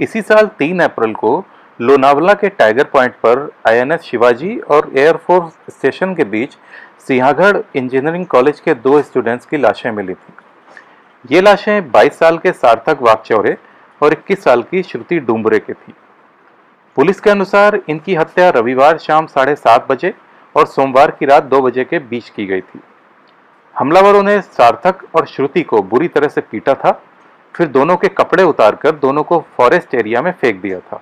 इसी साल 3 अप्रैल को लोनावला के टाइगर पॉइंट पर आईएनएस शिवाजी और एयरफोर्स स्टेशन के बीच सिंहागढ़ इंजीनियरिंग कॉलेज के दो स्टूडेंट्स की लाशें मिली थी। ये लाशें 22 साल के सार्थक वागचौरे और 21 साल की श्रुति डूमरे की थी। पुलिस के अनुसार इनकी हत्या रविवार शाम साढ़े सात बजे और सोमवार की रात दो बजे के बीच की गई थी। हमलावरों ने सार्थक और श्रुति को बुरी तरह से पीटा था फिर दोनों के कपड़े उतारकर दोनों को फॉरेस्ट एरिया में फेंक दिया था।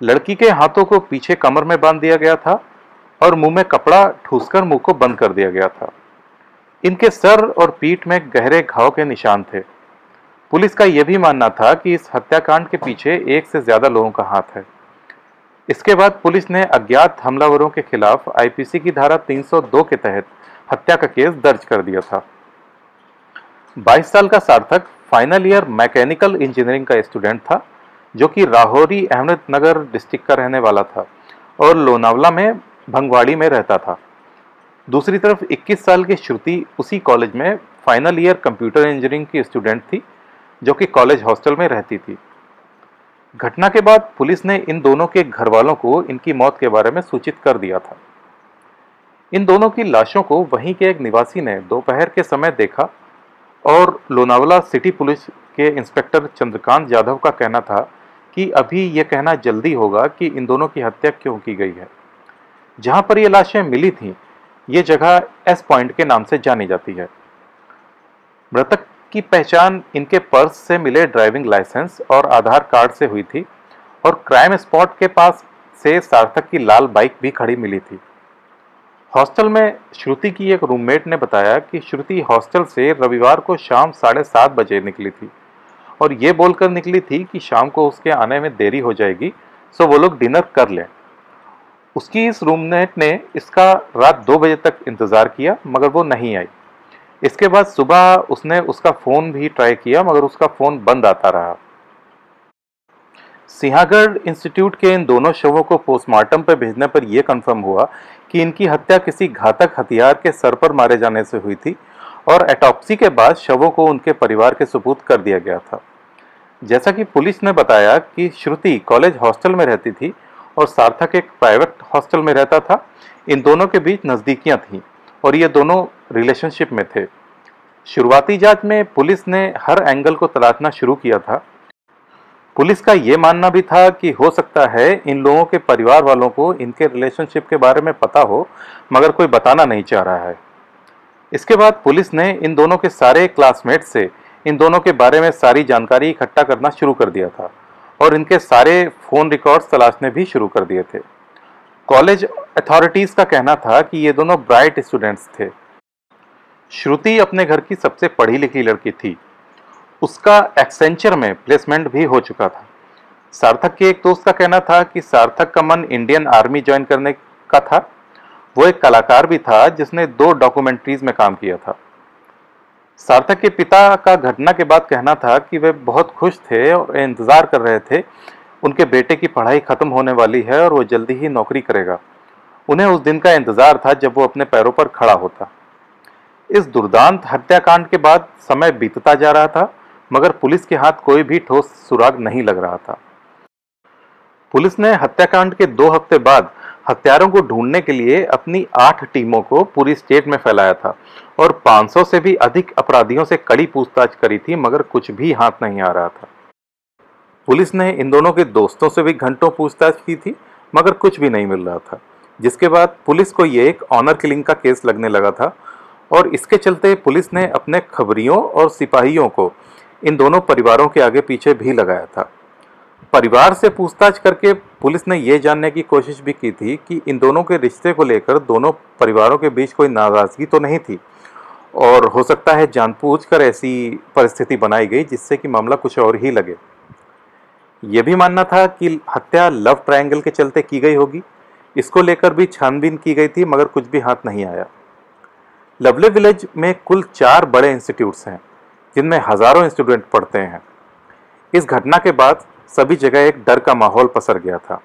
लड़की के हाथों को पीछे कमर में बाँध दिया गया था और मुँह में कपड़ा ठूसकर मुँह को बंद कर दिया गया था। इनके सर और पीठ में गहरे घाव के निशान थे। पुलिस का यह भी मानना था कि इस हत्याकांड के पीछे एक से ज़्यादा लोगों का हाथ है। इसके बाद पुलिस ने अज्ञात हमलावरों के खिलाफ आईपीसी की धारा 302 के तहत हत्या का केस दर्ज कर दिया था। 22 साल का Sarthak final year mechanical engineering का स्टूडेंट था, जो कि राहौरी अहमदनगर डिस्ट्रिक्ट का रहने वाला था और लोनावला में भंगवाड़ी में रहता था। दूसरी तरफ़ 21 साल की श्रुति उसी कॉलेज में फाइनल ईयर कंप्यूटर इंजीनियरिंग की स्टूडेंट थी, जो कि कॉलेज हॉस्टल में रहती थी। घटना के बाद पुलिस ने इन दोनों के घर वालों को इनकी मौत के बारे में सूचित कर दिया था। इन दोनों की लाशों को वहीं के एक निवासी ने दोपहर के समय देखा और लोनावला सिटी पुलिस के इंस्पेक्टर चंद्रकांत यादव का कहना था कि अभी यह कहना जल्दी होगा कि इन दोनों की हत्या क्यों की गई है। जहाँ पर ये लाशें मिली थीं, ये जगह एस पॉइंट के नाम से जानी जाती है। मृतक की पहचान इनके पर्स से मिले ड्राइविंग लाइसेंस और आधार कार्ड से हुई थी और क्राइम स्पॉट के पास से सार्थक की लाल बाइक भी खड़ी मिली थी। हॉस्टल में श्रुति की एक रूममेट ने बताया कि श्रुति हॉस्टल से रविवार को शाम साढ़े सात बजे निकली थी और ये बोलकर निकली थी कि शाम को उसके आने में देरी हो जाएगी, सो वो लोग डिनर कर लें। उसकी इस रूममेट ने इसका रात दो बजे तक इंतज़ार किया, मगर वो नहीं आई। इसके बाद सुबह उसने उसका फ़ोन भी ट्राई किया, मगर उसका फ़ोन बंद आता रहा। सिंहागढ़ इंस्टीट्यूट के इन दोनों शवों को पोस्टमार्टम पर भेजने पर यह कंफर्म हुआ कि इनकी हत्या किसी घातक हथियार के सर पर मारे जाने से हुई थी और एटॉप्सी के बाद शवों को उनके परिवार के सुपुर्द कर दिया गया था। जैसा कि पुलिस ने बताया कि श्रुति कॉलेज हॉस्टल में रहती थी और सार्थक एक प्राइवेट हॉस्टल में रहता था। इन दोनों के बीच नज़दीकियाँ थीं और ये दोनों रिलेशनशिप में थे। शुरुआती जाँच में पुलिस ने हर एंगल को तलाशना शुरू किया था पुलिस का ये मानना भी था कि हो सकता है इन लोगों के परिवार वालों को इनके रिलेशनशिप के बारे में पता हो, मगर कोई बताना नहीं चाह रहा है। इसके बाद पुलिस ने इन दोनों के सारे क्लासमेट से इन दोनों के बारे में सारी जानकारी इकट्ठा करना शुरू कर दिया था, और इनके सारे फ़ोन रिकॉर्ड्स तलाशने भी शुरू कर दिए थे। कॉलेज अथॉरिटीज़ का कहना था कि ये दोनों ब्राइट स्टूडेंट्स थे। श्रुति अपने घर की सबसे पढ़ी लिखी लड़की थी। उसका एक्सेंचर में प्लेसमेंट भी हो चुका था। सार्थक के एक दोस्त का कहना था कि सार्थक का मन इंडियन आर्मी ज्वाइन करने का था। वो एक कलाकार भी था जिसने दो डॉक्यूमेंट्रीज में काम किया था। सार्थक के पिता का घटना के बाद कहना था कि वे बहुत खुश थे और इंतज़ार कर रहे थे। उनके बेटे की पढ़ाई खत्म होने वाली है और वो जल्दी ही नौकरी करेगा। उन्हें उस दिन का इंतज़ार था जब वो अपने पैरों पर खड़ा होता। इस दुर्दांत हत्याकांड के बाद समय बीतता जा रहा था। मगर पुलिस के हाथ कोई भी ठोस सुराग नहीं लग रहा था। पुलिस ने हत्याकांड के दो हफ़्ते बाद हत्यारों को ढूँढने के लिए अपनी आठ टीमों को पूरी स्टेट में फैलाया था और 500 से भी अधिक अपराधियों से कड़ी पूछताछ करी थी, मगर कुछ भी हाथ नहीं आ रहा था। पुलिस ने इन दोनों के दोस्तों से भी घंटों पूछताछ की थी, मगर कुछ भी नहीं मिल रहा था। जिसके बाद पुलिस को ये एक ऑनर किलिंग का केस लगने लगा था और इसके चलते पुलिस ने अपने खबरियों और सिपाहियों को इन दोनों परिवारों के आगे पीछे भी लगाया था। परिवार से पूछताछ करके पुलिस ने यह जानने की कोशिश भी की थी कि इन दोनों के रिश्ते को लेकर दोनों परिवारों के बीच कोई नाराज़गी तो नहीं थी। और हो सकता है जानबूझकर ऐसी परिस्थिति बनाई गई जिससे कि मामला कुछ और ही लगे। यह भी मानना था कि हत्या लव ट्रायंगल के चलते की गई होगी। इसको लेकर भी छानबीन की गई थी, मगर कुछ भी हाथ नहीं आया। लवली विलेज में कुल चार बड़े इंस्टीट्यूट्स हैं। जिनमें हज़ारों स्टूडेंट पढ़ते हैं। इस घटना के बाद सभी जगह एक डर का माहौल पसर गया था।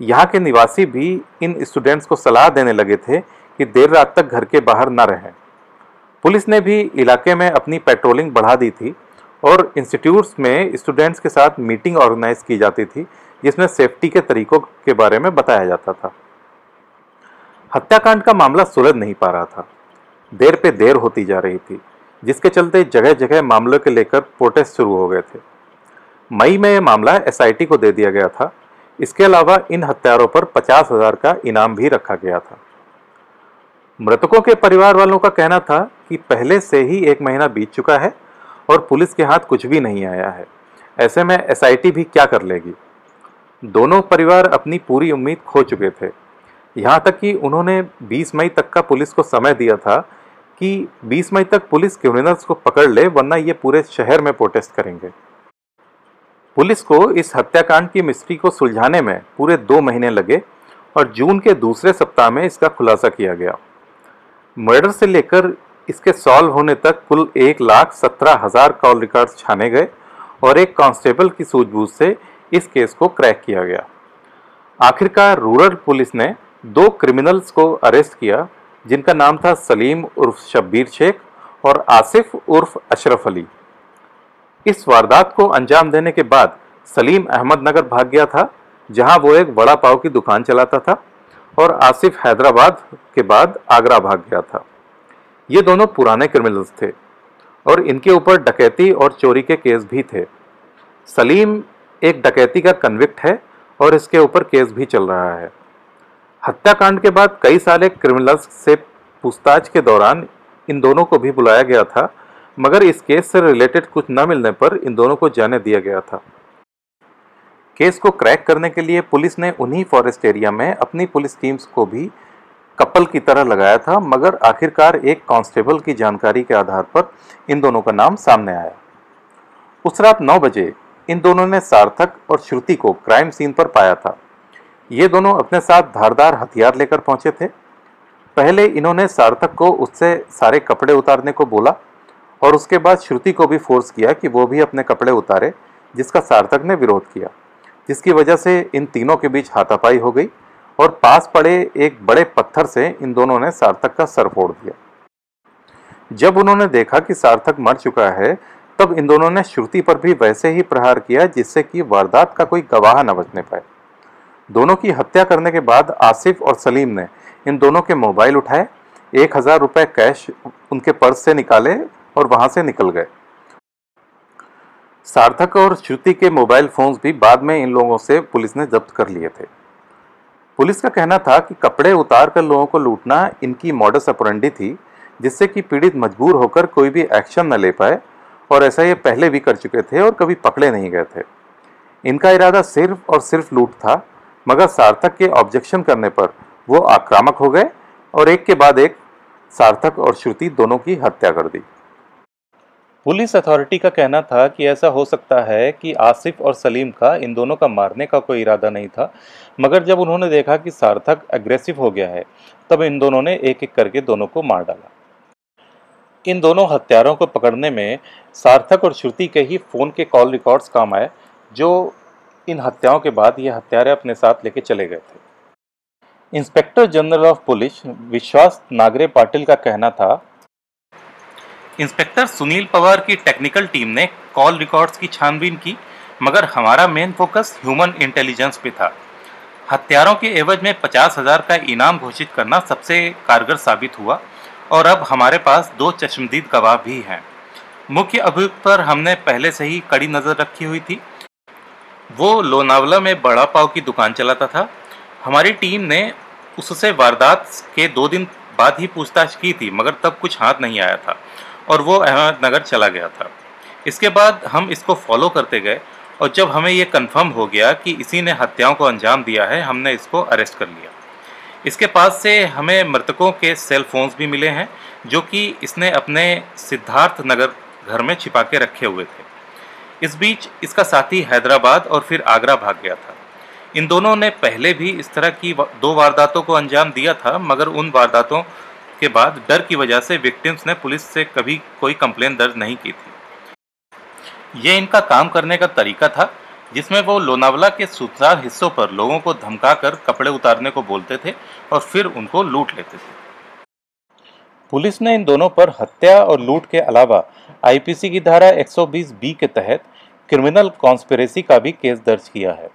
यहाँ के निवासी भी इन स्टूडेंट्स को सलाह देने लगे थे कि देर रात तक घर के बाहर न रहें। पुलिस ने भी इलाके में अपनी पेट्रोलिंग बढ़ा दी थी और इंस्टीट्यूट्स में स्टूडेंट्स के साथ मीटिंग ऑर्गेनाइज की जाती थी, जिसमें सेफ्टी के तरीकों के बारे में बताया जाता था। हत्याकांड का मामला सुलझ नहीं पा रहा था। देर पे देर होती जा रही थी। जिसके चलते जगह जगह मामलों के लेकर प्रोटेस्ट शुरू हो गए थे। मई में यह मामला एसआईटी को दे दिया गया था। इसके अलावा इन हत्यारों पर पचास हज़ार का इनाम भी रखा गया था। मृतकों के परिवार वालों का कहना था कि पहले से ही एक महीना बीत चुका है और पुलिस के हाथ कुछ भी नहीं आया है। ऐसे में एसआईटी भी क्या कर लेगी? दोनों परिवार अपनी पूरी उम्मीद खो चुके थे। यहाँ तक कि उन्होंने 20 मई तक का पुलिस को समय दिया था कि 20 मई तक पुलिस क्रिमिनल्स को पकड़ ले, वरना ये पूरे शहर में प्रोटेस्ट करेंगे। पुलिस को इस हत्याकांड की मिस्ट्री को सुलझाने में पूरे दो महीने लगे और जून के दूसरे सप्ताह में इसका खुलासा किया गया। मर्डर से लेकर इसके सॉल्व होने तक कुल एक लाख सत्रह हज़ार कॉल रिकॉर्ड्स छाने गए और एक कांस्टेबल की सूझबूझ से इस केस को क्रैक किया गया। आखिरकार रूरल पुलिस ने दो क्रिमिनल्स को अरेस्ट किया जिनका नाम था सलीम उर्फ़ शब्बीर शेख और आसिफ उर्फ़ अशरफ अली। इस वारदात को अंजाम देने के बाद सलीम अहमदनगर भाग गया था, जहाँ वो एक बड़ा पाव की दुकान चलाता था और आसिफ हैदराबाद के बाद आगरा भाग गया था। ये दोनों पुराने क्रिमिनल्स थे और इनके ऊपर डकैती और चोरी के केस भी थे। सलीम एक डकैती का कन्विक्ट है और इसके ऊपर केस भी चल रहा है। हत्याकांड के बाद कई सारे क्रिमिनल्स से पूछताछ के दौरान इन दोनों को भी बुलाया गया था, मगर इस केस से रिलेटेड कुछ न मिलने पर इन दोनों को जाने दिया गया था। केस को क्रैक करने के लिए पुलिस ने उन्हीं फॉरेस्ट एरिया में अपनी पुलिस टीम्स को भी कपल की तरह लगाया था, मगर आखिरकार एक कांस्टेबल की जानकारी के आधार पर इन दोनों का नाम सामने आया। उस रात नौ बजे इन दोनों ने सार्थक और श्रुति को क्राइम सीन पर पाया था। ये दोनों अपने साथ धारदार हथियार लेकर पहुँचे थे। पहले इन्होंने सार्थक को उससे सारे कपड़े उतारने को बोला और उसके बाद श्रुति को भी फोर्स किया कि वो भी अपने कपड़े उतारे, जिसका सार्थक ने विरोध किया, जिसकी वजह से इन तीनों के बीच हाथापाई हो गई और पास पड़े एक बड़े पत्थर से इन दोनों ने सार्थक का सर फोड़ दिया। जब उन्होंने देखा कि सार्थक मर चुका है, तब इन दोनों ने श्रुति पर भी वैसे ही प्रहार किया जिससे कि वारदात का कोई गवाह न बचने पाए। दोनों की हत्या करने के बाद आसिफ और सलीम ने इन दोनों के मोबाइल उठाए, एक हज़ार रुपये कैश उनके पर्स से निकाले और वहाँ से निकल गए। सार्थक और श्रुति के मोबाइल फोन्स भी बाद में इन लोगों से पुलिस ने जब्त कर लिए थे। पुलिस का कहना था कि कपड़े उतार कर लोगों को लूटना इनकी मॉडस अपरेंडी थी, जिससे कि पीड़ित मजबूर होकर कोई भी एक्शन न ले पाए और ऐसा ये पहले भी कर चुके थे और कभी पकड़े नहीं गए थे। इनका इरादा सिर्फ़ और सिर्फ़ लूट था। मगर सार्थक के ऑब्जेक्शन करने पर वो आक्रामक हो गए और एक के बाद एक सार्थक और श्रुति दोनों की हत्या कर दी। पुलिस अथॉरिटी का कहना था कि ऐसा हो सकता है कि आसिफ और सलीम का इन दोनों का मारने का कोई इरादा नहीं था, मगर जब उन्होंने देखा कि सार्थक एग्रेसिव हो गया है, तब इन दोनों ने एक एक करके दोनों को मार डाला। इन दोनों हत्यारों को पकड़ने में सार्थक और श्रुति के ही फ़ोन के कॉल रिकॉर्ड्स काम आए, जो इन हत्याओं के बाद ये हत्यारे अपने साथ लेके चले गए थे। इंस्पेक्टर जनरल ऑफ़ पुलिस विश्वास नागरे पाटिल का कहना था इंस्पेक्टर सुनील पवार की टेक्निकल टीम ने कॉल रिकॉर्ड्स की छानबीन की, मगर हमारा मेन फोकस ह्यूमन इंटेलिजेंस पे था। हत्यारों के एवज में पचास हज़ार का इनाम घोषित करना सबसे कारगर साबित हुआ, और अब हमारे पास दो चश्मदीद गवाह भी हैं। मुख्य अभियुक्त पर हमने पहले से ही कड़ी नज़र रखी हुई थी। वो लोनावला में बड़ा पाव की दुकान चलाता था। हमारी टीम ने उससे वारदात के दो दिन बाद ही पूछताछ की थी, मगर तब कुछ हाथ नहीं आया था और वो अहमदनगर चला गया था। इसके बाद हम इसको फॉलो करते गए और जब हमें ये कंफर्म हो गया कि इसी ने हत्याओं को अंजाम दिया है, हमने इसको अरेस्ट कर लिया। इसके पास से हमें मृतकों के सेल फोन्स भी मिले हैं, जो कि इसने अपने सिद्धार्थ नगर घर में छिपा के रखे हुए थे। इस बीच इसका साथी हैदराबाद और फिर आगरा भाग गया था। इन दोनों ने पहले भी इस तरह की दो वारदातों को अंजाम दिया था, मगर उन वारदातों के बाद डर की वजह से विक्टिम्स ने पुलिस से कभी कोई कंप्लेन दर्ज नहीं की थी। ये इनका काम करने का तरीका था, जिसमें वो लोनावला के सुधार हिस्सों पर लोगों को धमका कर कपड़े उतारने को बोलते थे और फिर उनको लूट लेते थे। पुलिस ने इन दोनों पर हत्या और लूट के अलावा आईपीसी की धारा 120 बी के तहत क्रिमिनल कॉन्स्पिरेसी का भी केस दर्ज किया है।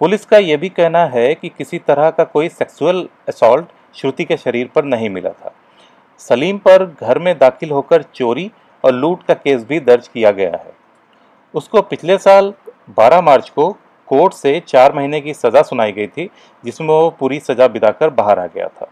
पुलिस का यह भी कहना है कि किसी तरह का कोई सेक्सुअल असॉल्ट श्रुति के शरीर पर नहीं मिला था। सलीम पर घर में दाखिल होकर चोरी और लूट का केस भी दर्ज किया गया है। उसको पिछले साल 12 मार्च को कोर्ट से चार महीने की सज़ा सुनाई गई थी, जिसमें वो पूरी सज़ा बिताकर बाहर आ गया था।